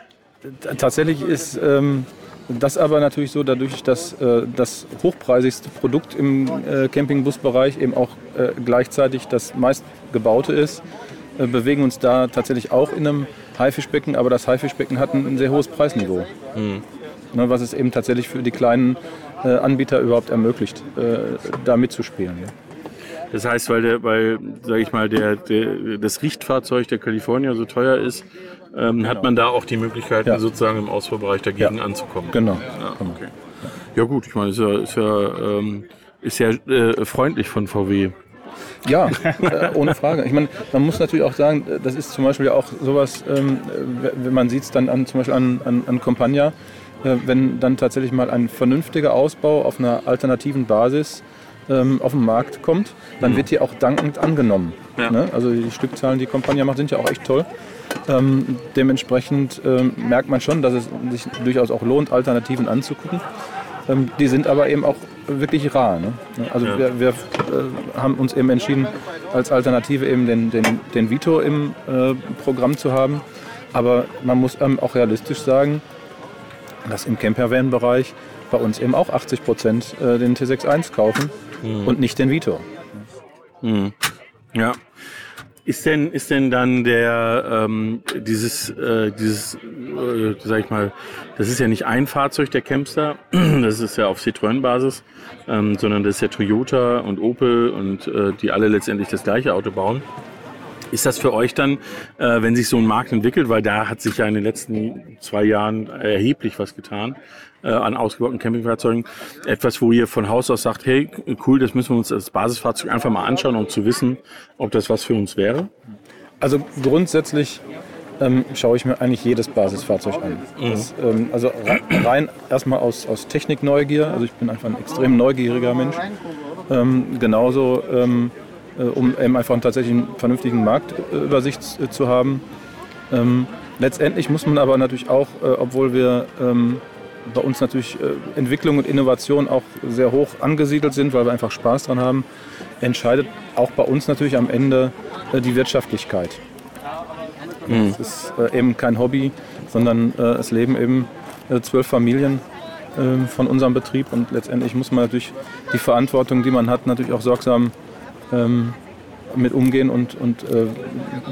tatsächlich ist ähm, das aber natürlich so, dadurch, dass äh, das hochpreisigste Produkt im äh, Campingbusbereich eben auch äh, gleichzeitig das meistgebaute ist, äh, bewegen uns da tatsächlich auch in einem Haifischbecken, aber das Haifischbecken hat ein, ein sehr hohes Preisniveau. Mhm. Ne, was es eben tatsächlich für die kleinen äh, Anbieter überhaupt ermöglicht, äh, da mitzuspielen. Ja. Das heißt, weil, der, weil sage ich mal, der, der, das Richtfahrzeug der California so teuer ist, ähm, genau. hat man da auch die Möglichkeit, ja. sozusagen im Ausfuhrbereich dagegen ja. anzukommen. Genau. Ja, okay. ja gut, ich meine, ist ja, ist ja, ähm, ist ja äh, freundlich von VW. Ja, äh, ohne Frage. Ich meine, man muss natürlich auch sagen, das ist zum Beispiel auch sowas, ähm, wenn man sieht es dann an, zum Beispiel an, an, an Compagna, äh, wenn dann tatsächlich mal ein vernünftiger Ausbau auf einer alternativen Basis ähm, auf den Markt kommt, dann mhm. wird die auch dankend angenommen. Ja. Ne? Also die Stückzahlen, die Compagnia macht, sind ja auch echt toll. Ähm, dementsprechend ähm, merkt man schon, dass es sich durchaus auch lohnt, Alternativen anzugucken. Ähm, die sind aber eben auch wirklich rar. Ne? Also ja. wir, wir äh, haben uns eben entschieden, als Alternative eben den, den, den Vito im äh, Programm zu haben. Aber man muss auch realistisch sagen, dass im Campervan-Bereich bei uns eben auch 80 Prozent äh, den T61 kaufen mhm. und nicht den Vito. Mhm. Ja. Ist denn, ist denn dann der, ähm, dieses, äh, dieses, äh, sag ich mal, das ist ja nicht ein Fahrzeug der Campster, das ist ja auf Citroën-Basis, ähm, sondern das ist ja Toyota und Opel und äh, die alle letztendlich das gleiche Auto bauen. Ist das für euch dann, äh, wenn sich so ein Markt entwickelt, weil da hat sich ja in den letzten zwei Jahren erheblich was getan, äh, an ausgebauten Campingfahrzeugen, etwas, wo ihr von Haus aus sagt, hey, cool, das müssen wir uns als Basisfahrzeug einfach mal anschauen, um zu wissen, ob das was für uns wäre? Also grundsätzlich ähm, schaue ich mir eigentlich jedes Basisfahrzeug an. Mhm. Das, ähm, also rein erstmal aus, aus Technikneugier, also ich bin einfach ein extrem neugieriger Mensch. Ähm, genauso ähm, äh, um eben einfach tatsächlich einen vernünftigen Marktübersicht äh, zu haben. Ähm, letztendlich muss man aber natürlich auch, äh, obwohl wir ähm, bei uns natürlich Entwicklung und Innovation auch sehr hoch angesiedelt sind, weil wir einfach Spaß dran haben, entscheidet auch bei uns natürlich am Ende die Wirtschaftlichkeit. Mhm. Es ist eben kein Hobby, sondern es leben eben zwölf Familien ähm, von unserem Betrieb und letztendlich muss man natürlich die Verantwortung, die man hat, natürlich auch sorgsam ähm, mit umgehen und, und äh,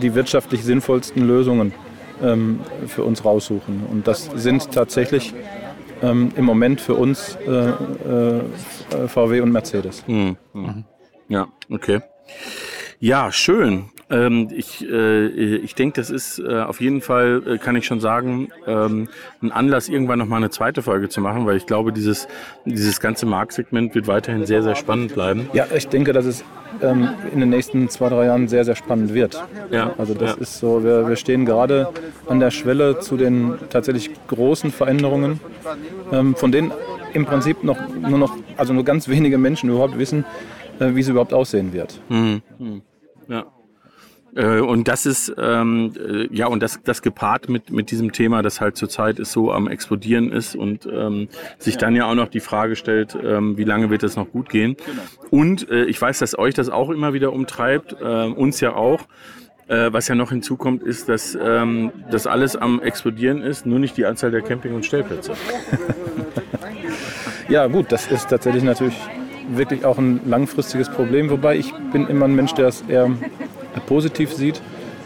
die wirtschaftlich sinnvollsten Lösungen ähm, für uns raussuchen. Und das sind tatsächlich ähm, im Moment für uns äh, äh, VW und Mercedes. Mhm. Mhm. Ja, okay. Ja, schön. Ähm, ich äh, ich denke, das ist äh, auf jeden Fall, äh, kann ich schon sagen, ähm, ein Anlass, irgendwann nochmal eine zweite Folge zu machen, weil ich glaube, dieses, dieses ganze Marktsegment wird weiterhin sehr, sehr spannend bleiben. Ja, ich denke, dass es ähm, in den nächsten zwei, drei Jahren sehr, sehr spannend wird. Ja. Also das ja. ist so, wir, wir stehen gerade an der Schwelle zu den tatsächlich großen Veränderungen, ähm, von denen im Prinzip noch, nur noch, also nur ganz wenige Menschen überhaupt wissen, äh, wie es überhaupt aussehen wird. Mhm. Ja. Äh, und das ist, ähm, äh, ja, und das, das gepaart mit, mit diesem Thema, das halt zurzeit ist so am explodieren ist und ähm, sich dann ja auch noch die Frage stellt, ähm, wie lange wird das noch gut gehen. Genau. Und äh, ich weiß, dass euch das auch immer wieder umtreibt, äh, uns ja auch. Äh, was ja noch hinzukommt, ist, dass ähm, das alles am explodieren ist, nur nicht die Anzahl der Camping- und Stellplätze. ja, gut, das ist tatsächlich natürlich wirklich auch ein langfristiges Problem, wobei ich bin immer ein Mensch, der es eher positiv sieht.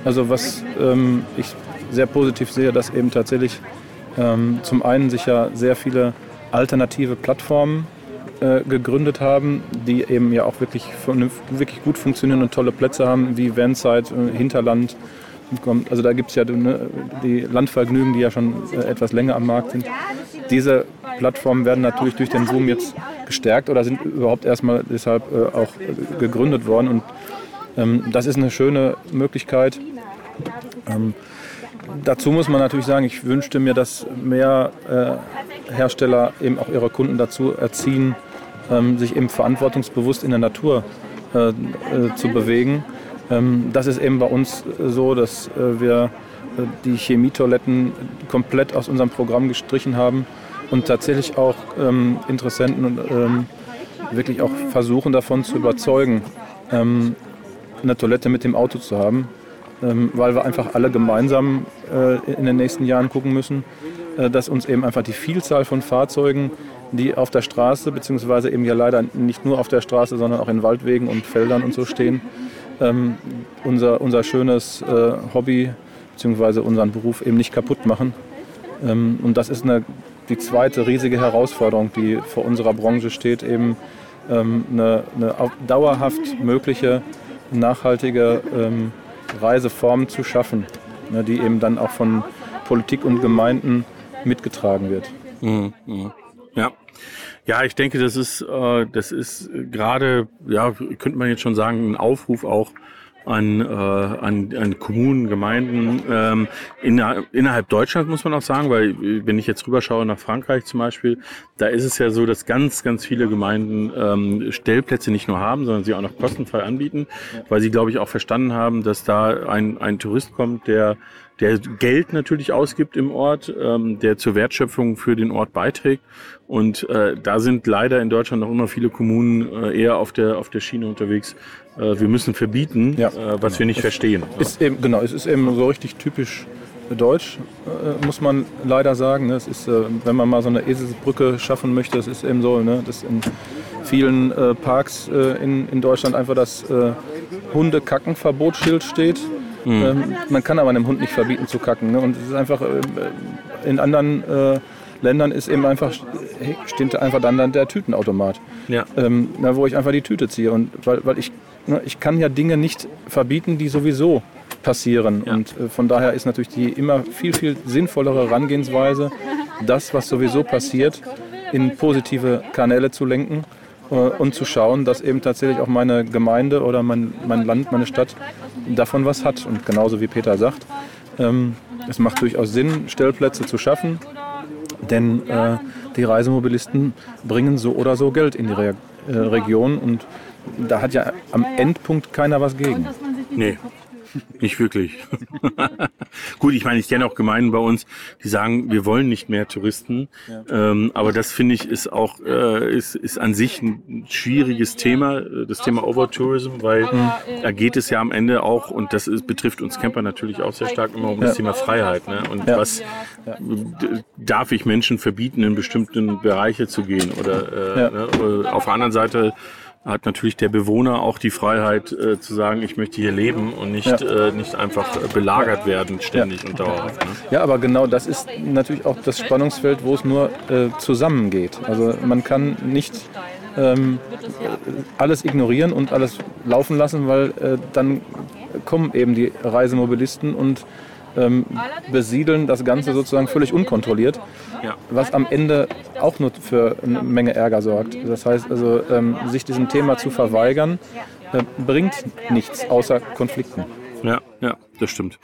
Also was ähm, ich sehr positiv sehe, dass eben tatsächlich ähm, zum einen sich ja sehr viele alternative Plattformen äh, gegründet haben, die eben ja auch wirklich, wirklich gut funktionieren und tolle Plätze haben, wie Vanside, äh, Hinterland. Also da gibt es ja ne, die Landvergnügen, die ja schon äh, etwas länger am Markt sind. Diese Plattformen werden natürlich durch den Boom jetzt gestärkt oder sind überhaupt erstmal deshalb äh, auch gegründet worden. Und das ist eine schöne Möglichkeit. Ähm, dazu muss man natürlich sagen, ich wünschte mir, dass mehr äh, Hersteller eben auch ihre Kunden dazu erziehen, ähm, sich eben verantwortungsbewusst in der Natur äh, äh, zu bewegen. das ist eben bei uns so, dass wir die Chemietoiletten komplett aus unserem Programm gestrichen haben und tatsächlich auch Interessenten wirklich auch versuchen davon zu überzeugen, eine Toilette mit dem Auto zu haben, ähm, weil wir einfach alle gemeinsam äh, in den nächsten Jahren gucken müssen, äh, dass uns eben einfach die Vielzahl von Fahrzeugen, die auf der Straße, beziehungsweise eben ja leider nicht nur auf der Straße, sondern auch in Waldwegen und Feldern und so stehen, ähm, unser, unser schönes äh, Hobby beziehungsweise unseren Beruf eben nicht kaputt machen. Ähm, und das ist eine, die zweite riesige Herausforderung, die vor unserer Branche steht, eben eine, eine dauerhaft mögliche, nachhaltige ähm, Reiseform zu schaffen, ne, die eben dann auch von Politik und Gemeinden mitgetragen wird. Mhm, mh. Ja. Ja, ich denke, das ist, äh, das ist gerade, ja, könnte man jetzt schon sagen, ein Aufruf auch an, äh, an, an Kommunen, Gemeinden ähm, in, innerhalb Deutschlands muss man auch sagen, weil wenn ich jetzt rüberschaue nach Frankreich zum Beispiel, da ist es ja so, dass ganz, ganz viele Gemeinden ähm, Stellplätze nicht nur haben, sondern sie auch noch kostenfrei anbieten, weil sie, glaube ich, auch verstanden haben, dass da ein, ein Tourist kommt, der der Geld natürlich ausgibt im Ort, ähm, der zur Wertschöpfung für den Ort beiträgt. Und äh, da sind leider in Deutschland noch immer viele Kommunen äh, eher auf der, auf der Schiene unterwegs. Äh, wir müssen verbieten, ja, äh, was genau. wir nicht es verstehen. Ist eben, genau, es ist eben so richtig typisch deutsch, äh, muss man leider sagen. Es ist, äh, wenn man mal so eine Eselsbrücke schaffen möchte, es ist eben so, ne, dass in vielen äh, Parks äh, in, in Deutschland einfach das äh, Hundekackenverbotsschild steht. Mhm. Ähm, man kann aber einem Hund nicht verbieten zu kacken. Ne? Und es ist einfach äh, in anderen Ländern ist eben einfach, steht einfach dann, dann der Tütenautomat. Ja. Ähm, na, wo ich einfach die Tüte ziehe. Und weil, weil ich, ne, ich kann ja Dinge nicht verbieten, die sowieso passieren. Ja. Und äh, von daher ist natürlich die immer viel, viel sinnvollere Herangehensweise, das, was sowieso passiert, in positive Kanäle zu lenken äh, und zu schauen, dass eben tatsächlich auch meine Gemeinde oder mein, mein Land, meine Stadt davon was hat. Und genauso wie Peter sagt, ähm, es macht durchaus Sinn, Stellplätze zu schaffen, denn äh, die Reisemobilisten bringen so oder so Geld in die Re äh, Region und da hat ja am Endpunkt keiner was gegen. Nee, nicht wirklich. Gut, ich meine, ich kenne auch Gemeinden bei uns, die sagen, wir wollen nicht mehr Touristen. Ja. Ähm, aber das finde ich ist auch äh, ist, ist an sich ein schwieriges Thema, das Thema Overtourism, weil da geht es ja am Ende auch, und das ist, betrifft uns Camper natürlich auch sehr stark immer um das Thema Freiheit. Ne? Und ja. was darf ich Menschen verbieten, in bestimmten Bereiche zu gehen? Oder äh, ne? auf der anderen Seite hat natürlich der Bewohner auch die Freiheit äh, zu sagen, ich möchte hier leben und nicht, ja. äh, nicht einfach belagert werden ständig ja. und dauerhaft. Ne? Ja, aber genau das ist natürlich auch das Spannungsfeld, wo es nur äh, zusammengeht. Also man kann nicht ähm, alles ignorieren und alles laufen lassen, weil äh, dann kommen eben die Reisemobilisten und ähm, besiedeln das Ganze sozusagen völlig unkontrolliert, was am Ende auch nur für eine Menge Ärger sorgt. Das heißt also, ähm, sich diesem Thema zu verweigern, äh, bringt nichts außer Konflikten. Ja, ja, das stimmt.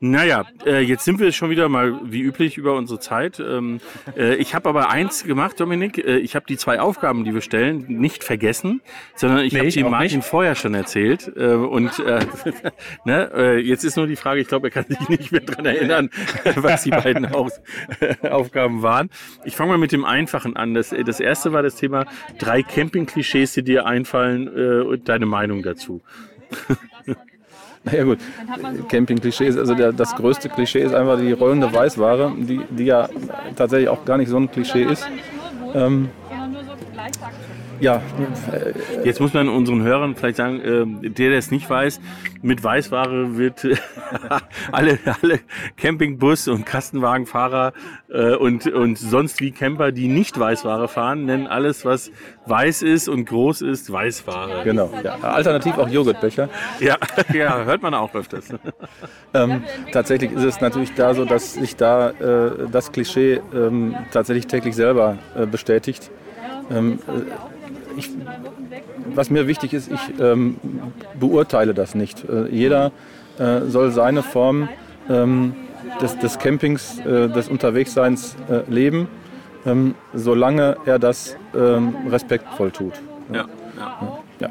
Naja, äh, jetzt sind wir schon wieder mal wie üblich über unsere Zeit. Ähm, äh, ich habe aber eins gemacht, Dominik. Äh, ich habe die zwei Aufgaben, die wir stellen, nicht vergessen, sondern ich nee, habe sie Martin nicht. vorher schon erzählt. Äh, und äh, ne, äh, jetzt ist nur die Frage, ich glaube, er kann sich nicht mehr dran erinnern, was die beiden Aus Aufgaben waren. Ich fange mal mit dem Einfachen an. Das, das erste war das Thema drei Camping-Klischees, die dir einfallen und deine Meinung dazu. Ja gut, Camping-Klischees, also der, das größte Klischee ist einfach die rollende Weißware, die, die ja tatsächlich auch gar nicht so ein Klischee ist. Ähm, ja. Jetzt muss man unseren Hörern vielleicht sagen, äh, der, der es nicht weiß, mit Weißware wird äh, alle, alle Campingbus- und Kastenwagenfahrer äh, und, und sonst wie Camper, die nicht Weißware fahren, nennen alles, was weiß ist und groß ist, Weißware. Genau. Ja. Alternativ auch Joghurtbecher. Ja, ja, hört man auch öfters. ähm, tatsächlich ist es natürlich da so, dass sich da äh, das Klischee ähm, tatsächlich täglich selber äh, bestätigt. Ähm, ich, was mir wichtig ist, ich ähm, beurteile das nicht. Äh, jeder äh, soll seine Form ähm, des, des, Campings, äh, des Unterwegsseins äh, leben, ähm, solange er das ähm, respektvoll tut. Ja. ja. ja.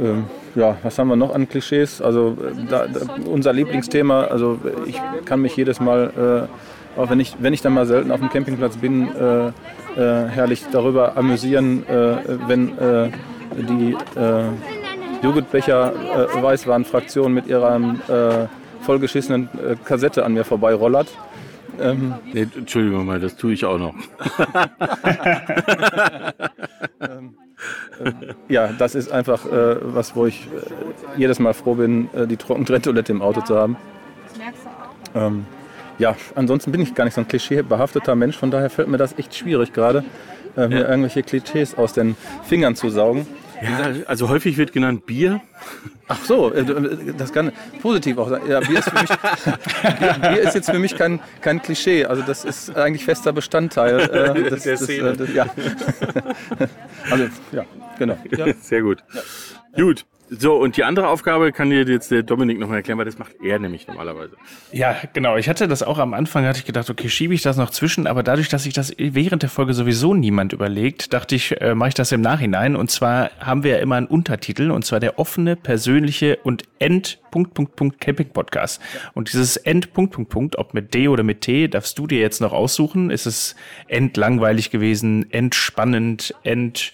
Ähm, ja, was haben wir noch an Klischees? Also äh, da, da, unser Lieblingsthema, also ich kann mich jedes Mal, äh, auch wenn ich, wenn ich dann mal selten auf dem Campingplatz bin, äh, herrlich darüber amüsieren, äh, wenn äh, die Joghurtbecher Weißwarenfraktion mit ihrer vollgeschissenen Kassette an mir vorbeirollert Ähm, nee, Entschuldigung mal, das tue ich auch noch. ähm, äh, ja, das ist einfach äh, was, wo ich äh, jedes Mal froh bin, äh, die Trockentrenntoilette im Auto zu haben. Ähm, ja, ansonsten bin ich gar nicht so ein klischeebehafteter Mensch, von daher fällt mir das echt schwierig gerade, äh, mir ja. irgendwelche Klischees aus den Fingern zu saugen. Ja, also häufig wird genannt Bier. Ach so, äh, das kann positiv auch sein. Ja, Bier ist, für mich, Bier ist jetzt für mich kein, kein Klischee. Also das ist eigentlich fester Bestandteil äh, des, Der Szene. Des, äh, des, ja. Also ja, genau. Ja. Sehr gut. Ja. Gut. So, und die andere Aufgabe kann dir jetzt der Dominik noch mal erklären, weil das macht er nämlich normalerweise. Ja, genau. Ich hatte das auch am Anfang, hatte ich gedacht, okay, schiebe ich das noch zwischen, aber dadurch, dass sich das während der Folge sowieso niemand überlegt, dachte ich, äh, mache ich das im Nachhinein. Und zwar haben wir ja immer einen Untertitel, und zwar der offene, persönliche und End Punkt, Punkt, Punkt Camping Podcast. Und dieses End Punkt, Punkt, Punkt, ob mit D oder mit T, darfst du dir jetzt noch aussuchen. Ist es endlangweilig gewesen, entspannend, end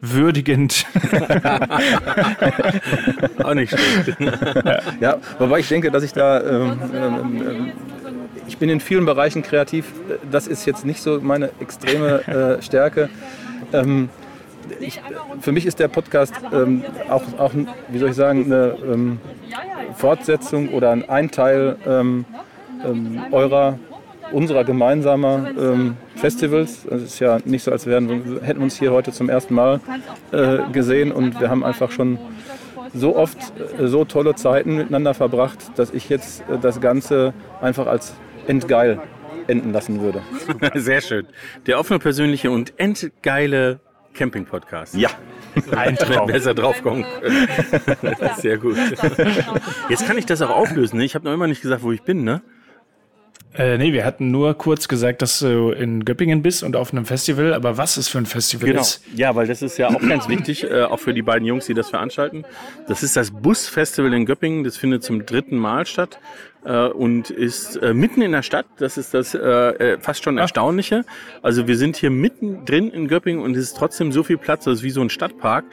würdigend. Auch nicht schlecht. ja, wobei ich denke, dass ich da, ähm, ähm, ähm, ich bin in vielen Bereichen kreativ. Das ist jetzt nicht so meine extreme äh, Stärke. Ähm, ich, für mich ist der Podcast ähm, auch, auch, wie soll ich sagen, eine ähm, Fortsetzung oder ein Teil eurer unserer gemeinsamer ähm, Festivals. Es ist ja nicht so, als wären, hätten wir uns hier heute zum ersten Mal äh, gesehen und wir haben einfach schon so oft äh, so tolle Zeiten miteinander verbracht, dass ich jetzt äh, das Ganze einfach als entgeil enden lassen würde. Sehr schön. Der offene, persönliche und entgeile Camping-Podcast. Ja. Ein Traum. besser draufkommen können. Sehr gut. Jetzt kann ich das auch auflösen. Ne? Ich habe noch immer nicht gesagt, wo ich bin, ne? Äh, nee, wir hatten nur kurz gesagt, dass du in Göppingen bist und auf einem Festival, aber was ist für ein Festival genau. ist? Ja, weil das ist ja auch ganz wichtig, äh, auch für die beiden Jungs, die das veranstalten. Das ist das Busfestival in Göppingen, das findet zum dritten Mal statt äh, und ist äh, mitten in der Stadt. Das ist das äh, äh fast schon Erstaunliche. Also wir sind hier mitten drin in Göppingen und es ist trotzdem so viel Platz, das ist wie so ein Stadtpark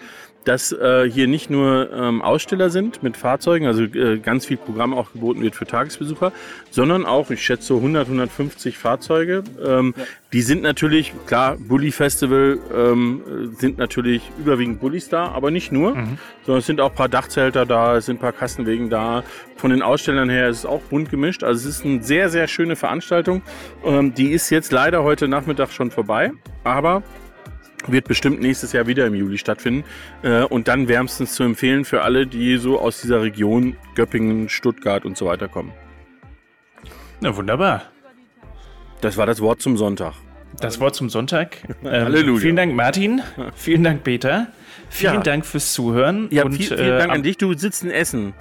dass äh, hier nicht nur ähm, Aussteller sind mit Fahrzeugen, also äh, ganz viel Programm auch geboten wird für Tagesbesucher, sondern auch, ich schätze, 100, 150 Fahrzeuge. Ähm, ja. Die sind natürlich, klar, Bully Festival ähm, sind natürlich überwiegend Bullies da, aber nicht nur, mhm. sondern es sind auch ein paar Dachzelter da, es sind ein paar Kassenwegen da. Von den Ausstellern her ist es auch bunt gemischt. Also es ist eine sehr, sehr schöne Veranstaltung. Ähm, die ist jetzt leider heute Nachmittag schon vorbei, aber wird bestimmt nächstes Jahr wieder im Juli stattfinden. Äh, und dann wärmstens zu empfehlen für alle, die so aus dieser Region Göppingen, Stuttgart und so weiter kommen. Na wunderbar. Das war das Wort zum Sonntag. Das Wort zum Sonntag. Ähm, Halleluja. Vielen Dank, Martin. Vielen Dank, Peter. Vielen ja. Dank fürs Zuhören. Ja, und, viel, vielen äh, Dank an dich. Du sitzt in Essen.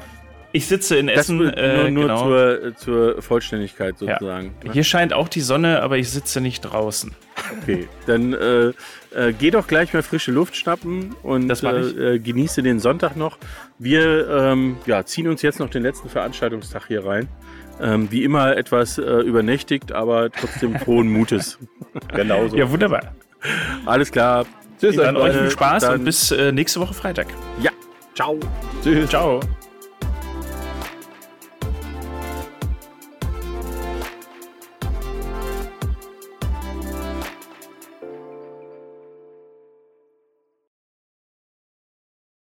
Ich sitze in Essen. Das, äh, nur, genau. zur, zur, Vollständigkeit sozusagen. Ja. Hier scheint auch die Sonne, aber ich sitze nicht draußen. Okay, dann äh, äh, geh doch gleich mal frische Luft schnappen und äh, äh, genieße den Sonntag noch. Wir ähm, ja, ziehen uns jetzt noch den letzten Veranstaltungstag hier rein. Ähm, wie immer etwas äh, übernächtigt, aber trotzdem frohen Mutes. Genauso. Ja, wunderbar. Alles klar. Tschüss. Dann euch viel Spaß und bis äh, nächste Woche Freitag. Ja. Ciao. Tschüss. Ciao.